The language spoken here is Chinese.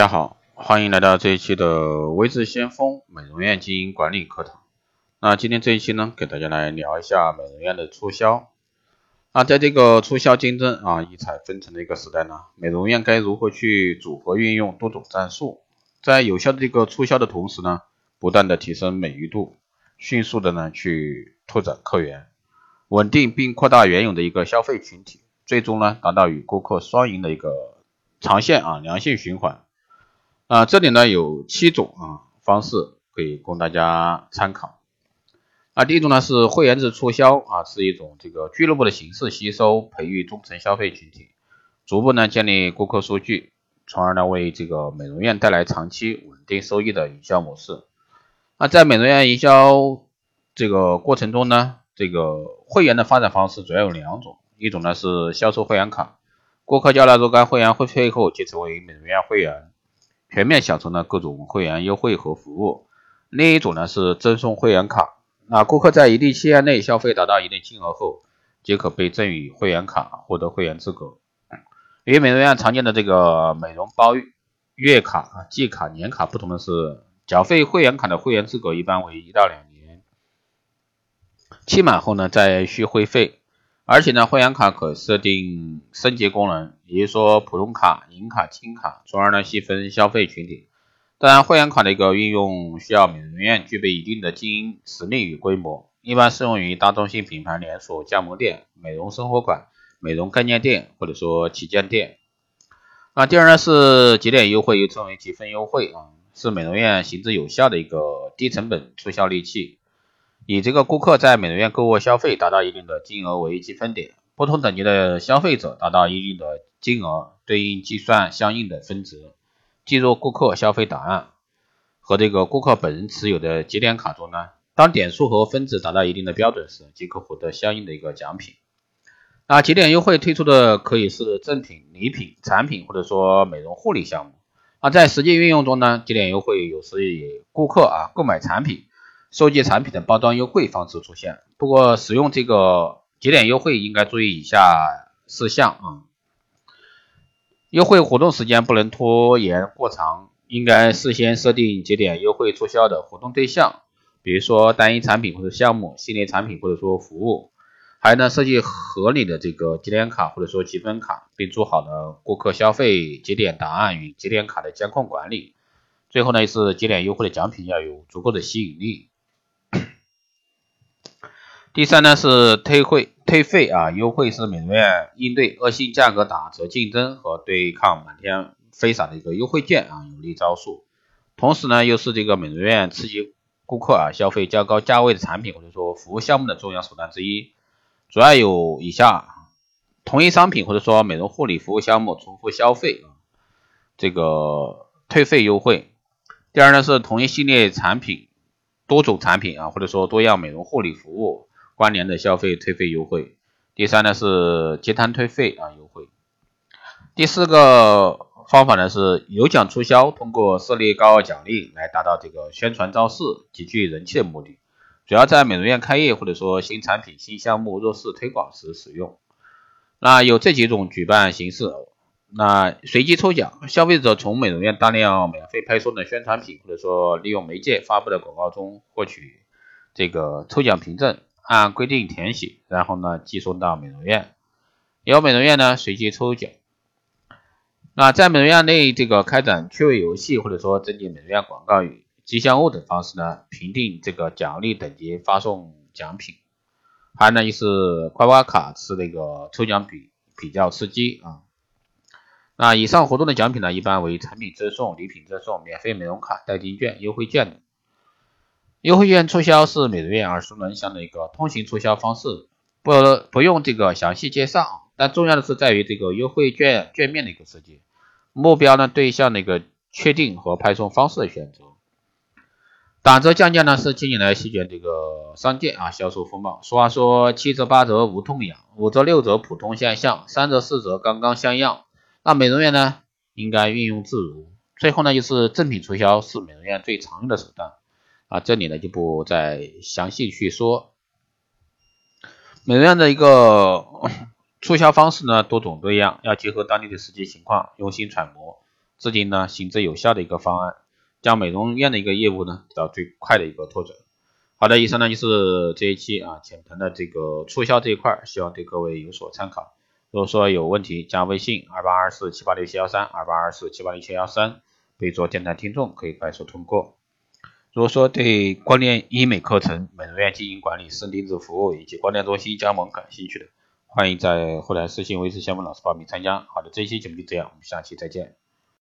大家好，欢迎来到这一期的微智先锋美容院经营管理课堂。那今天这一期呢，给大家来聊一下美容院的促销。那在这个促销竞争啊、异彩纷呈的一个时代呢，美容院该如何去组合运用多种战术，在有效的这个促销的同时呢，不断的提升美誉度，迅速的呢去拓展客源，稳定并扩大原有的一个消费群体，最终呢达到与顾客双赢的一个长线啊良性循环。啊，这里呢有七种啊方式可以供大家参考。啊，第一种呢是会员制促销啊，是一种这个俱乐部的形式，吸收培育忠诚消费群体，逐步呢建立顾客数据，从而呢为这个美容院带来长期稳定收益的营销模式。那在美容院营销这个过程中呢，这个会员的发展方式主要有两种，一种呢是销售会员卡，顾客交纳若干会员会费后即成为美容院会员。全面享受呢各种会员优惠和服务。另一种呢是赠送会员卡，那顾客在一定期限内消费达到一定金额后，即可被赠予会员卡，获得会员资格。与美容院常见的这个美容包月卡、季卡、年卡不同的是，缴费会员卡的会员资格一般为一到两年，期满后呢再续会费。而且呢，会员卡可设定升级功能，也就说普通卡、银卡、金卡，从而呢细分消费群体。当然，会员卡的一个运用需要美容院具备一定的经营实力与规模，一般适用于大中型品牌连锁加盟店、美容生活馆、美容概念店或者说旗舰店。那第二呢是节点优惠，又称为积分优惠啊，是美容院行之有效的一个低成本促销利器。以这个顾客在美容院购物消费达到一定的金额为积分点，不同等级的消费者达到一定的金额，对应计算相应的分值。记入顾客消费档案和这个顾客本人持有的节点卡中呢，当点数和分值达到一定的标准时，即可获得相应的一个奖品。那节点优惠推出的可以是赠品、礼品、产品或者说美容护理项目。那在实际运用中呢，节点优惠有时以顾客啊购买产品。收集产品的包装优惠方式出现，不过使用这个节点优惠应该注意以下事项啊。优惠活动时间不能拖延过长，应该事先设定节点优惠促销的活动对象，比如说单一产品或者项目、系列产品或者说服务。还有呢，设计合理的这个节点卡或者说积分卡，并做好了顾客消费节点档案与节点卡的监控管理。最后呢，是节点优惠的奖品要有足够的吸引力。第三呢是退会退费啊，优惠是美容院应对恶性价格打折竞争和对抗满天飞洒的一个优惠券啊有力招数，同时呢又是这个美容院刺激顾客啊消费较高价位的产品或者说服务项目的重要手段之一，主要有以下：同一商品或者说美容护理服务项目重复消费啊，这个退费优惠；第二呢是同一系列产品、多种产品啊或者说多样美容护理服务。关联的消费退费优惠，第三呢是结单退费啊优惠，第四个方法呢是有奖促销，通过设立高额奖励来达到这个宣传造势、集聚人气的目的，主要在美容院开业或者说新产品、新项目弱势推广时使用。那有这几种举办形式，那随机抽奖，消费者从美容院大量免费派送的宣传品或者说利用媒介发布的广告中获取这个抽奖凭证。按规定填写，然后呢寄送到美容院，由美容院呢随机抽奖。那在美容院内这个开展趣味游戏，或者说增进美容院广告语、吉祥物等方式呢，评定这个奖励等级，发送奖品。还有呢就是刮刮卡是那个抽奖比比较刺激啊。那以上活动的奖品呢，一般为产品赠送、礼品赠送、免费美容卡、代金券、优惠券等。优惠券促销是美容院耳熟能详的一个通行促销方式，不不用这个详细介绍。但重要的是在于这个优惠券券面的一个设计，目标呢对象的一个确定和派送方式的选择。打折降价呢是近年来席卷这个商店啊销售风暴。俗话说七折八折无痛痒，五折六折普通现象，三折四折刚刚像样。那美容院呢应该运用自如。最后呢就是赠品促销是美容院最常用的手段。啊，这里呢就不再详细去说。美容院的一个促销方式呢多种多样，要结合当地的实际情况，用心揣摩，制定呢行之有效的一个方案，将美容院的一个业务呢得到最快的一个拓展。好的，以上呢就是这一期啊浅谈的这个促销这一块，希望对各位有所参考。如果说有问题，加微信二八二四七八六七幺三二八二四七八六七幺三，备注电台听众，可以快速通过。如果说对光电医美课程、美容院经营管理、生定制服务以及光电中心加盟感兴趣的，欢迎在后台私信微信项目老师报名参加。好的，这期节目就这样，我们下期再见。